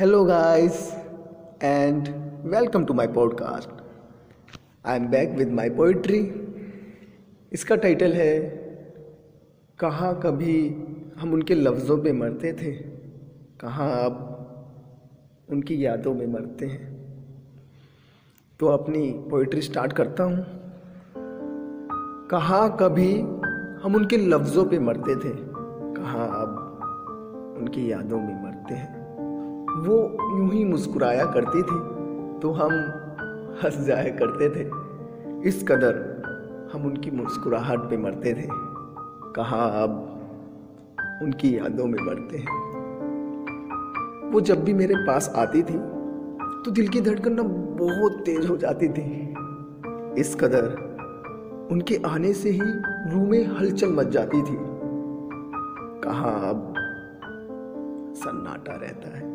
Hello, guys, and welcome to my podcast. I am back with my poetry इसका title है कहाँ कभी हम उनके लफ्ज़ों पे मरते थे? कहाँ अब उनकी यादों में मरते हैं? तो अपनी पोइट्री स्टार्ट करता हूँ। कहाँ कभी हम उनके लफ्ज़ों पे मरते थे? कहाँ अब उनकी यादों में मरते हैं? वो यूँ ही मुस्कुराया करती थी तो हम हंस जाया करते थे। इस कदर हम उनकी मुस्कुराहट पे मरते थे। कहाँ, अब उनकी यादों में मरते हैं। वो जब भी मेरे पास आती थी तो दिल की धड़कन ना बहुत तेज हो जाती थी। इस कदर उनके आने से ही रूह में हलचल मच जाती थी। कहाँ, अब सन्नाटा रहता है।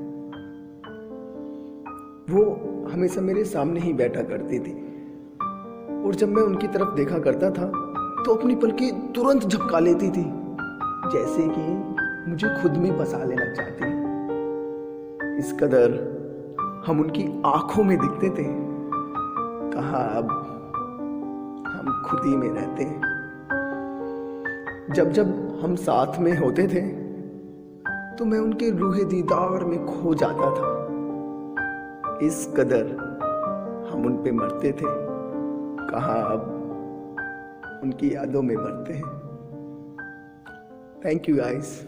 वो हमेशा मेरे सामने ही बैठा करती थी। और जब मैं उनकी तरफ़ देखा करता था तो अपनी पलकी तुरंत झपका लेती थी, जैसे कि मुझे खुद में बसा लेना चाहती इस कदर हम उनकी आँखों में दिखते थे। कहा, अब हम खुद ही में रहते हैं। जब जब हम साथ में होते थे तो मैं उनके रूहे दीदार में खो जाता था। इस कदर हम उन पे मरते थे। कहा अब उनकी यादों में मरते हैं। Thank you guys